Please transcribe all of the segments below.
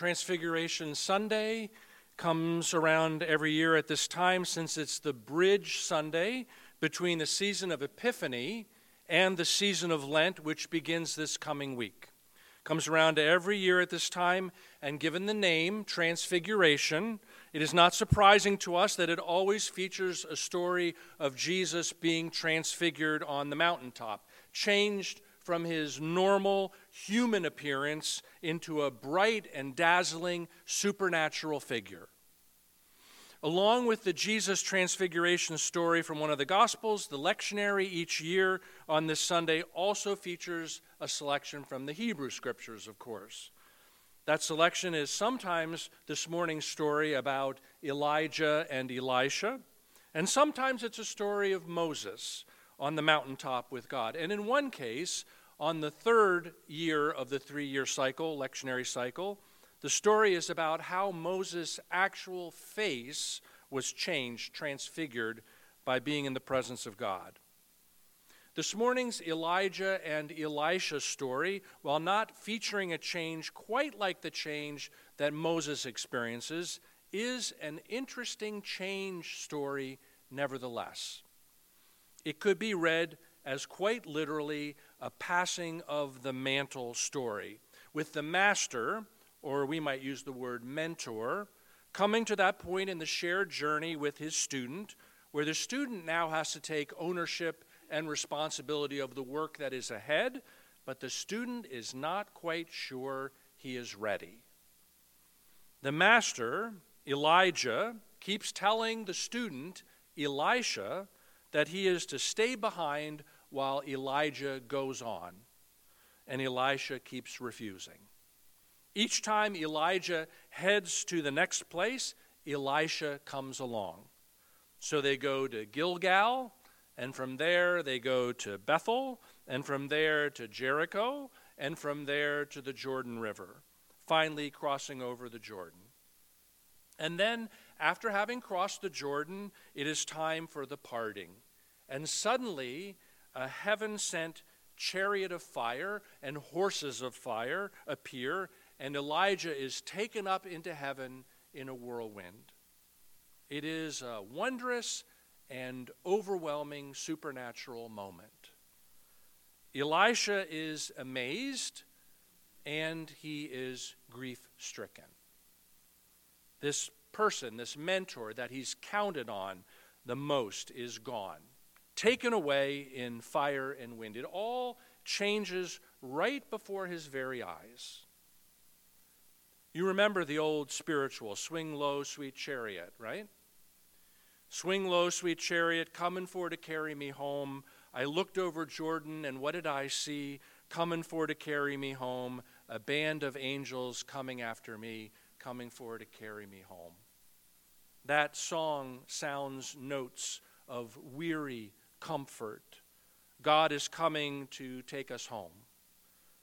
Transfiguration Sunday comes around every year at this time since it's the bridge Sunday between the season of Epiphany and the season of Lent, which begins this coming week. Comes around every year at this time, and given the name Transfiguration, it is not surprising to us that it always features a story of Jesus being transfigured on the mountaintop, changed from his normal human appearance into a bright and dazzling supernatural figure. Along with the Jesus transfiguration story from one of the Gospels, the lectionary each year on this Sunday also features a selection from the Hebrew Scriptures, of course. That selection is sometimes this morning's story about Elijah and Elisha, and sometimes it's a story of Moses on the mountaintop with God. And in one case, on the third year of the three year cycle, lectionary cycle, the story is about how Moses' actual face was changed, transfigured by being in the presence of God. This morning's Elijah and Elisha story, while not featuring a change quite like the change that Moses experiences, is an interesting change story nevertheless. It could be read as quite literally a passing of the mantle story, with the master, or we might use the word mentor, coming to that point in the shared journey with his student, where the student now has to take ownership and responsibility of the work that is ahead, but the student is not quite sure he is ready. The master, Elijah, keeps telling the student, Elisha, that he is to stay behind while Elijah goes on. And Elisha keeps refusing. Each time Elijah heads to the next place, Elisha comes along. So they go to Gilgal, and from there they go to Bethel, and from there to Jericho, and from there to the Jordan River, finally crossing over the Jordan. And then, after having crossed the Jordan, it is time for the parting. And suddenly, a heaven sent chariot of fire and horses of fire appear, and Elijah is taken up into heaven in a whirlwind. It is a wondrous and overwhelming supernatural moment. Elisha is amazed and he is grief stricken. This person, this mentor that he's counted on the most, is gone taken away in fire and wind. It all changes right before his very eyes. You remember the old spiritual swing low, sweet chariot, right? Swing low, sweet chariot, coming for to carry me home. I looked over Jordan, and what did I see? Coming for to carry me home. A band of angels coming after me, coming for to carry me home. That song sounds notes of weary comfort. God is coming to take us home.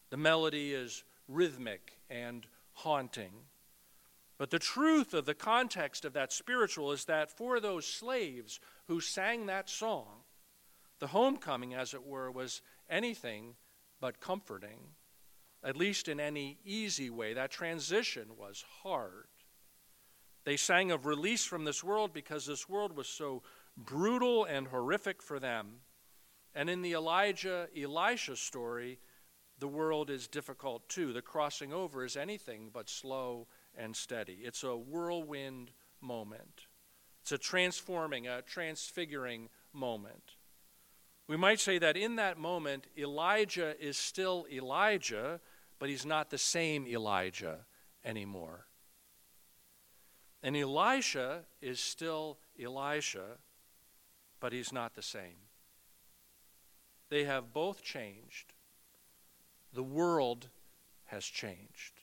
The melody is rhythmic and haunting. But the truth of the context of that spiritual is that for those slaves who sang that song, the homecoming, as it were, was anything but comforting, at least in any easy way. That transition was hard. They sang of release from this world because this world was so brutal and horrific for them. And in the Elijah Elisha story, the world is difficult too. The crossing over is anything but slow and steady. It's a whirlwind moment, it's a transforming, a transfiguring moment. We might say that in that moment, Elijah is still Elijah, but he's not the same Elijah anymore. And Elisha is still Elisha, but he's not the same. They have both changed. The world has changed.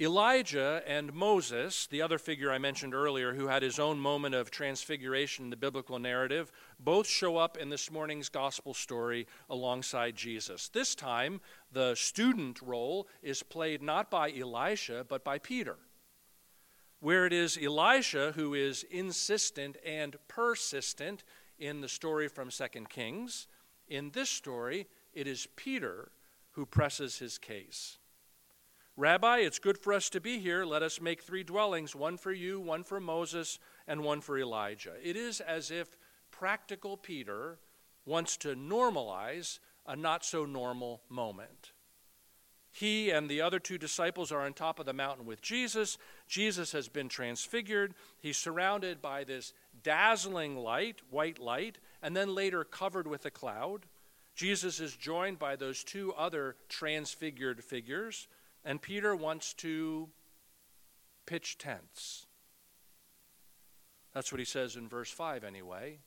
Elijah and Moses, the other figure I mentioned earlier who had his own moment of transfiguration in the biblical narrative, both show up in this morning's gospel story alongside Jesus. This time, the student role is played not by Elisha, but by Peter where it is Elisha who is insistent and persistent in the story from 2 Kings. In this story, it is Peter who presses his case. Rabbi, it's good for us to be here. Let us make three dwellings one for you, one for Moses, and one for Elijah. It is as if practical Peter wants to normalize a not so normal moment. He and the other two disciples are on top of the mountain with Jesus. Jesus has been transfigured. He's surrounded by this dazzling light, white light, and then later covered with a cloud. Jesus is joined by those two other transfigured figures and Peter wants to pitch tents. That's what he says in verse 5, anyway.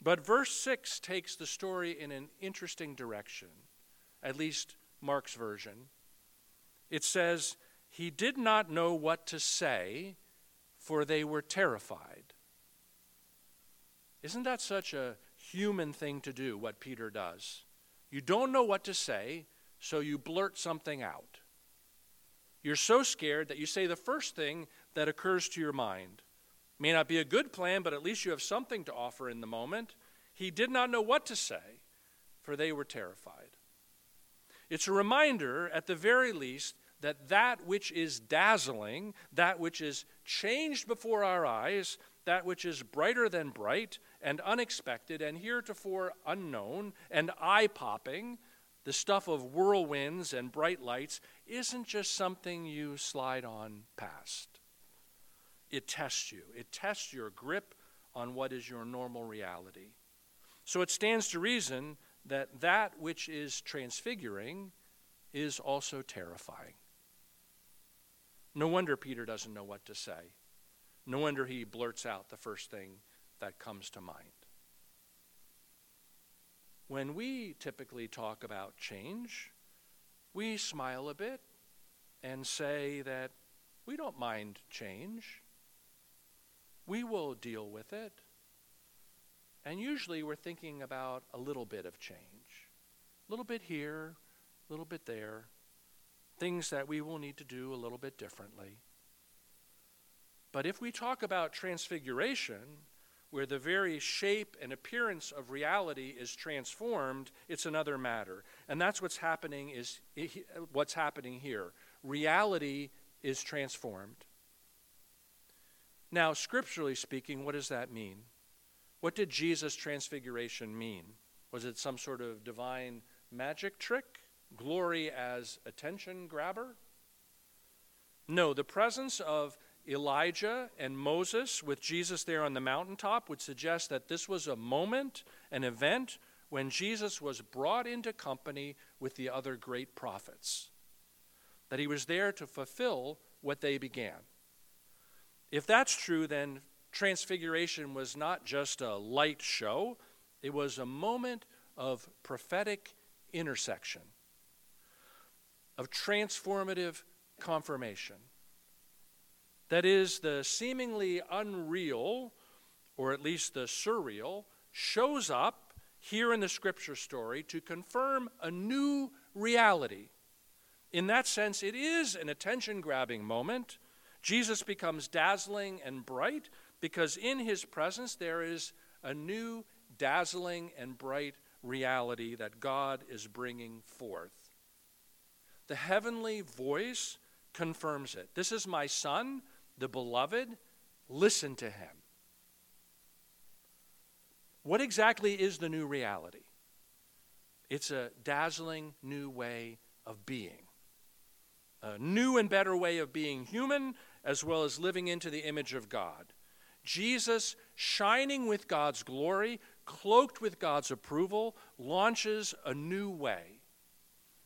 But verse 6 takes the story in an interesting direction, at least Mark's version. It says, He did not know what to say, for they were terrified. Isn't that such a human thing to do, what Peter does? You don't know what to say, so you blurt something out. You're so scared that you say the first thing that occurs to your mind. May not be a good plan, but at least you have something to offer in the moment. He did not know what to say, for they were terrified. It's a reminder, at the very least, that that which is dazzling, that which is changed before our eyes, that which is brighter than bright and unexpected and heretofore unknown and eye popping, the stuff of whirlwinds and bright lights isn't just something you slide on past. It tests you, it tests your grip on what is your normal reality. So it stands to reason that that which is transfiguring is also terrifying. No wonder Peter doesn't know what to say. No wonder he blurts out the first thing that comes to mind. When we typically talk about change, we smile a bit and say that we don't mind change. We will deal with it. And usually we're thinking about a little bit of change. A little bit here, a little bit there. Things that we will need to do a little bit differently. But if we talk about transfiguration, where the very shape and appearance of reality is transformed, it's another matter. And that's what's happening is what's happening here. Reality is transformed. Now, scripturally speaking, what does that mean? What did Jesus' transfiguration mean? Was it some sort of divine magic trick? Glory as attention grabber? No, the presence of Elijah and Moses with Jesus there on the mountaintop would suggest that this was a moment, an event, when Jesus was brought into company with the other great prophets. That he was there to fulfill what they began. If that's true, then Transfiguration was not just a light show, it was a moment of prophetic intersection, of transformative confirmation. That is, the seemingly unreal, or at least the surreal, shows up here in the scripture story to confirm a new reality. In that sense, it is an attention grabbing moment. Jesus becomes dazzling and bright because in his presence there is a new, dazzling, and bright reality that God is bringing forth. The heavenly voice confirms it. This is my son the beloved, listen to him. What exactly is the new reality? It's a dazzling new way of being, a new and better way of being human, as well as living into the image of God. Jesus, shining with God's glory, cloaked with God's approval, launches a new way.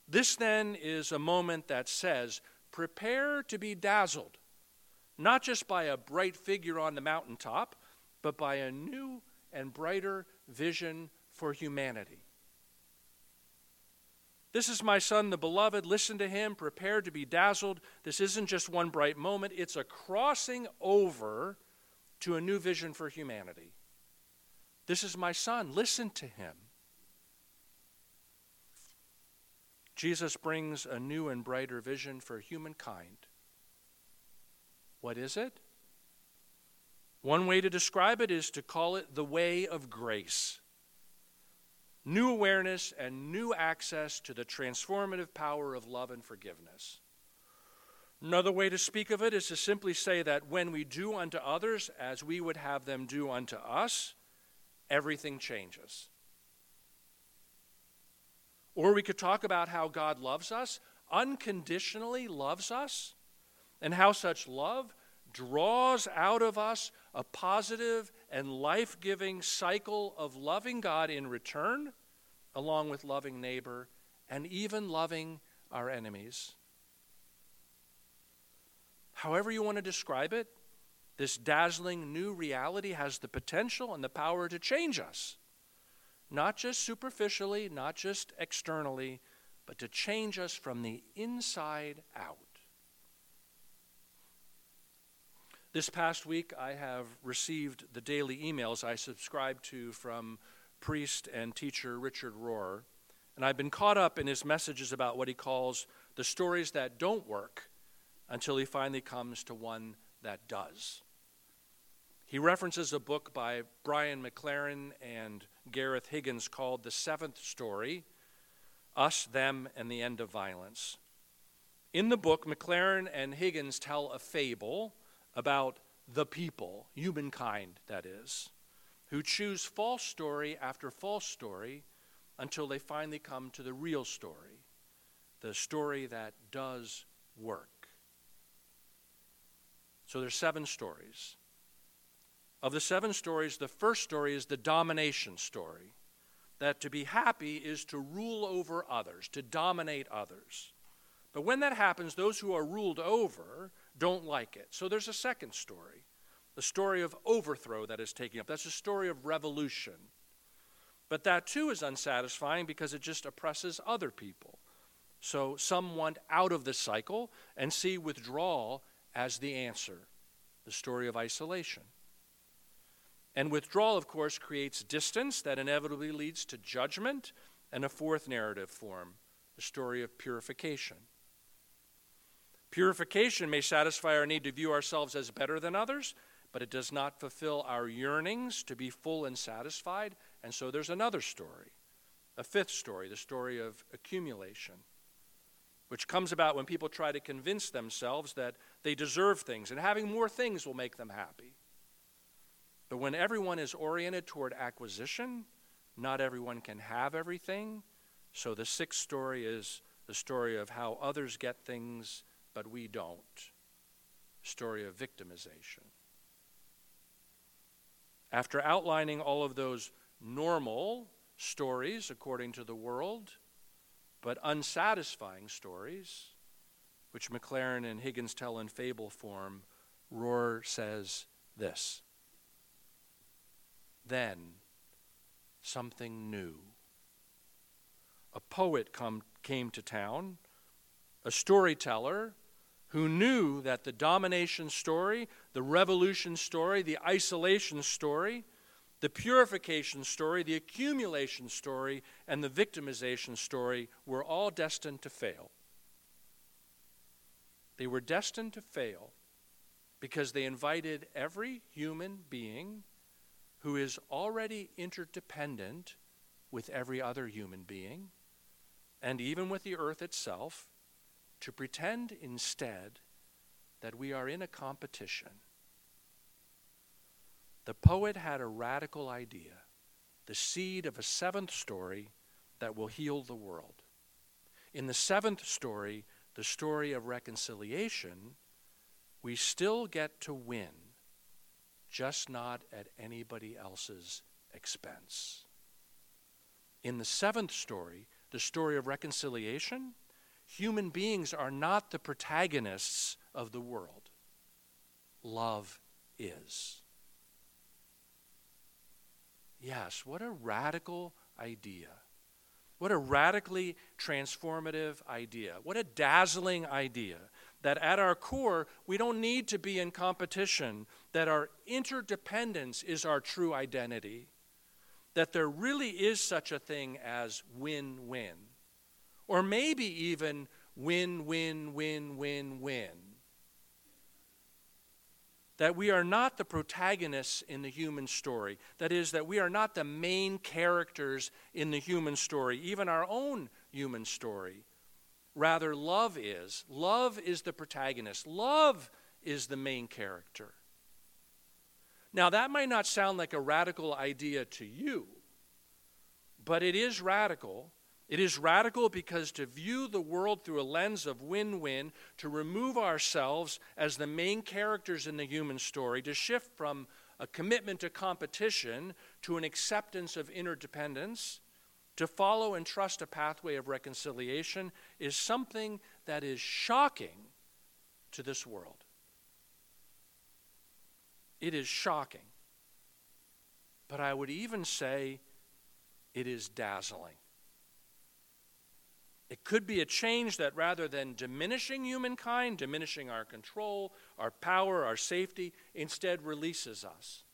This then is a moment that says, Prepare to be dazzled not just by a bright figure on the mountaintop, but by a new and brighter vision for humanity. This is my son, the beloved. Listen to him. Prepare to be dazzled. This isn't just one bright moment, it's a crossing over to a new vision for humanity. This is my son. Listen to him. Jesus brings a new and brighter vision for humankind. What is it? One way to describe it is to call it the way of grace. new awareness, and new access to the transformative power of love and forgiveness. Another way to speak of it is to simply say that when we do unto others as we would have them do unto us, everything changes. Or we could talk about how God loves us, unconditionally loves us, and how such love draws out of us a positive and life giving cycle of loving God in return, along with loving neighbor and even loving our enemies. However, you want to describe it, this dazzling new reality has the potential and the power to change us. Not just superficially, not just externally, but to change us from the inside out. This past week, I have received the daily emails I subscribe to from priest and teacher Richard Rohr, and I've been caught up in his messages about what he calls the stories that don't work until he finally comes to one that does. He references a book by Brian McLaren and Gareth Higgins called The Seventh Story Us, Them, and the End of Violence. In the book, McLaren and Higgins tell a fable about the people, humankind, that is, who choose false story after false story until they finally come to the real story, the story that does work. So there's seven stories. Of the seven stories, the first story is the domination story. That to be happy is to rule over others, to dominate others. But when that happens, those who are ruled over don't like it. So there's a second story the story of overthrow that is taking up. That's a story of revolution. But that too is unsatisfying because it just oppresses other people. So some want out of the cycle and see withdrawal as the answer the story of isolation. And withdrawal, of course, creates distance that inevitably leads to judgment and a fourth narrative form the story of purification. Purification may satisfy our need to view ourselves as better than others, but it does not fulfill our yearnings to be full and satisfied. And so there's another story, a fifth story, the story of accumulation, which comes about when people try to convince themselves that they deserve things and having more things will make them happy. But when everyone is oriented toward acquisition, not everyone can have everything. So the sixth story is the story of how others get things but we don't. Story of victimization. After outlining all of those normal stories according to the world, but unsatisfying stories, which McLaren and Higgins tell in fable form, Rohr says this Then something new. A poet come, came to town, a storyteller who knew that the domination story, the revolution story, the isolation story, the purification story, the accumulation story, and the victimization story were all destined to fail. They were destined to fail because they invited every human being who is already interdependent with every other human being, and even with the earth itself, to pretend instead that we are in a competition. The poet had a radical idea, the seed of a seventh story that will heal the world. In the seventh story, the story of reconciliation, we still get to win, just not at anybody else's expense. In the seventh story, the story of reconciliation, Human beings are not the protagonists of the world. Love is. Yes, what a radical idea. What a radically transformative idea. What a dazzling idea that at our core, we don't need to be in competition, that our interdependence is our true identity, that there really is such a thing as win win or maybe even win, win, win, win, win. that we are not the protagonists in the human story. That is, that we are not the main characters in the human story, even our own human story. Rather, love is. Love is the protagonist. Love is the main character. Now, that might not sound like a radical idea to you, but it is radical it is radical because to view the world through a lens of win win, to remove ourselves as the main characters in the human story, to shift from a commitment to competition to an acceptance of interdependence, to follow and trust a pathway of reconciliation, is something that is shocking to this world. It is shocking. But I would even say it is dazzling. It could be a change that rather than diminishing humankind, diminishing our control, our power, our safety, instead releases us.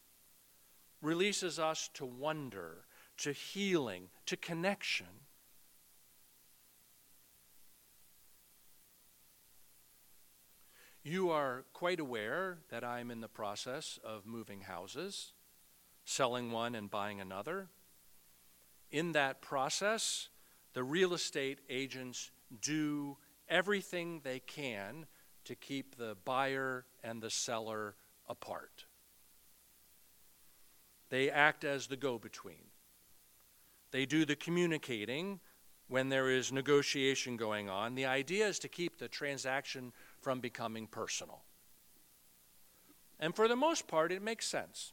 Releases us to wonder, to healing, to connection. You are quite aware that I'm in the process of moving houses, selling one and buying another. In that process, the real estate agents do everything they can to keep the buyer and the seller apart. They act as the go between. They do the communicating when there is negotiation going on. The idea is to keep the transaction from becoming personal. And for the most part, it makes sense.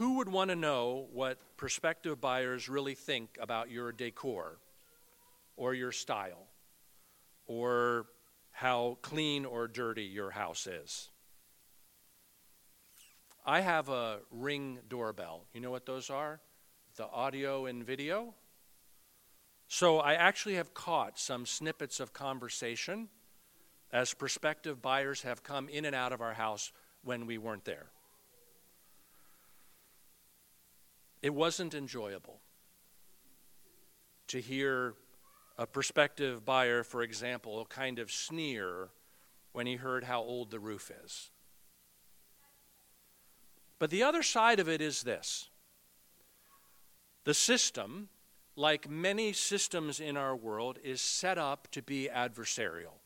Who would want to know what prospective buyers really think about your decor or your style or how clean or dirty your house is? I have a ring doorbell. You know what those are? The audio and video. So I actually have caught some snippets of conversation as prospective buyers have come in and out of our house when we weren't there. It wasn't enjoyable to hear a prospective buyer, for example, kind of sneer when he heard how old the roof is. But the other side of it is this the system, like many systems in our world, is set up to be adversarial.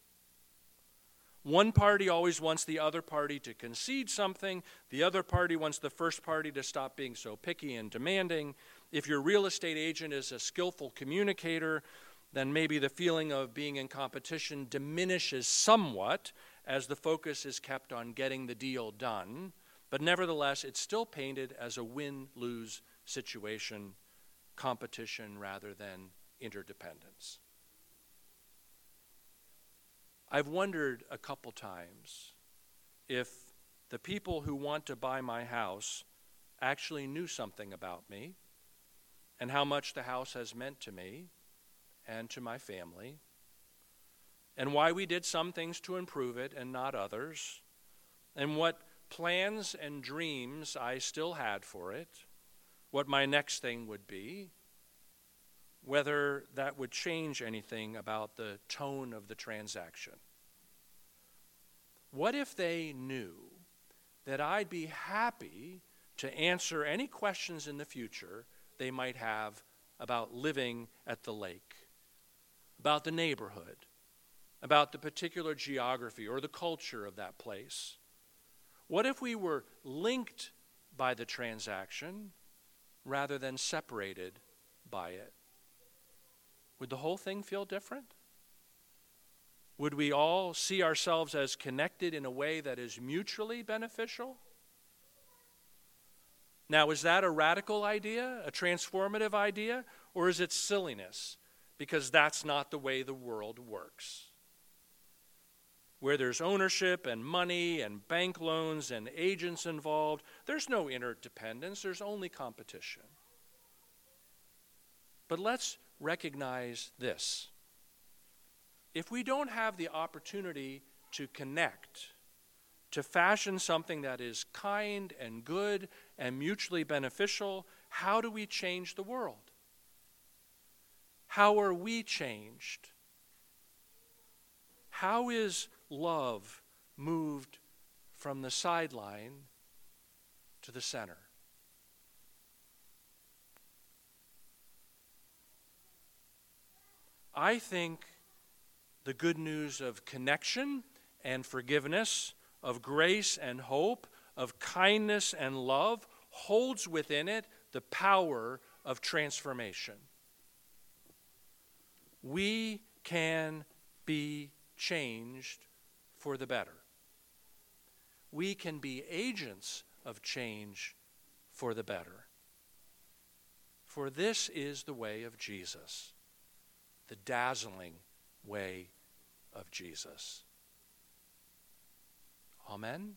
One party always wants the other party to concede something. The other party wants the first party to stop being so picky and demanding. If your real estate agent is a skillful communicator, then maybe the feeling of being in competition diminishes somewhat as the focus is kept on getting the deal done. But nevertheless, it's still painted as a win lose situation, competition rather than interdependence. I've wondered a couple times if the people who want to buy my house actually knew something about me and how much the house has meant to me and to my family, and why we did some things to improve it and not others, and what plans and dreams I still had for it, what my next thing would be, whether that would change anything about the tone of the transaction. What if they knew that I'd be happy to answer any questions in the future they might have about living at the lake, about the neighborhood, about the particular geography or the culture of that place? What if we were linked by the transaction rather than separated by it? Would the whole thing feel different? Would we all see ourselves as connected in a way that is mutually beneficial? Now, is that a radical idea, a transformative idea, or is it silliness? Because that's not the way the world works. Where there's ownership and money and bank loans and agents involved, there's no interdependence, there's only competition. But let's recognize this if we don't have the opportunity to connect, to fashion something that is kind and good and mutually beneficial, how do we change the world? How are we changed? How is love moved from the sideline to the center. I think the good news of connection and forgiveness, of grace and hope, of kindness and love holds within it the power of transformation. We can be changed for the better. We can be agents of change for the better. For this is the way of Jesus, the dazzling way of Jesus. Amen.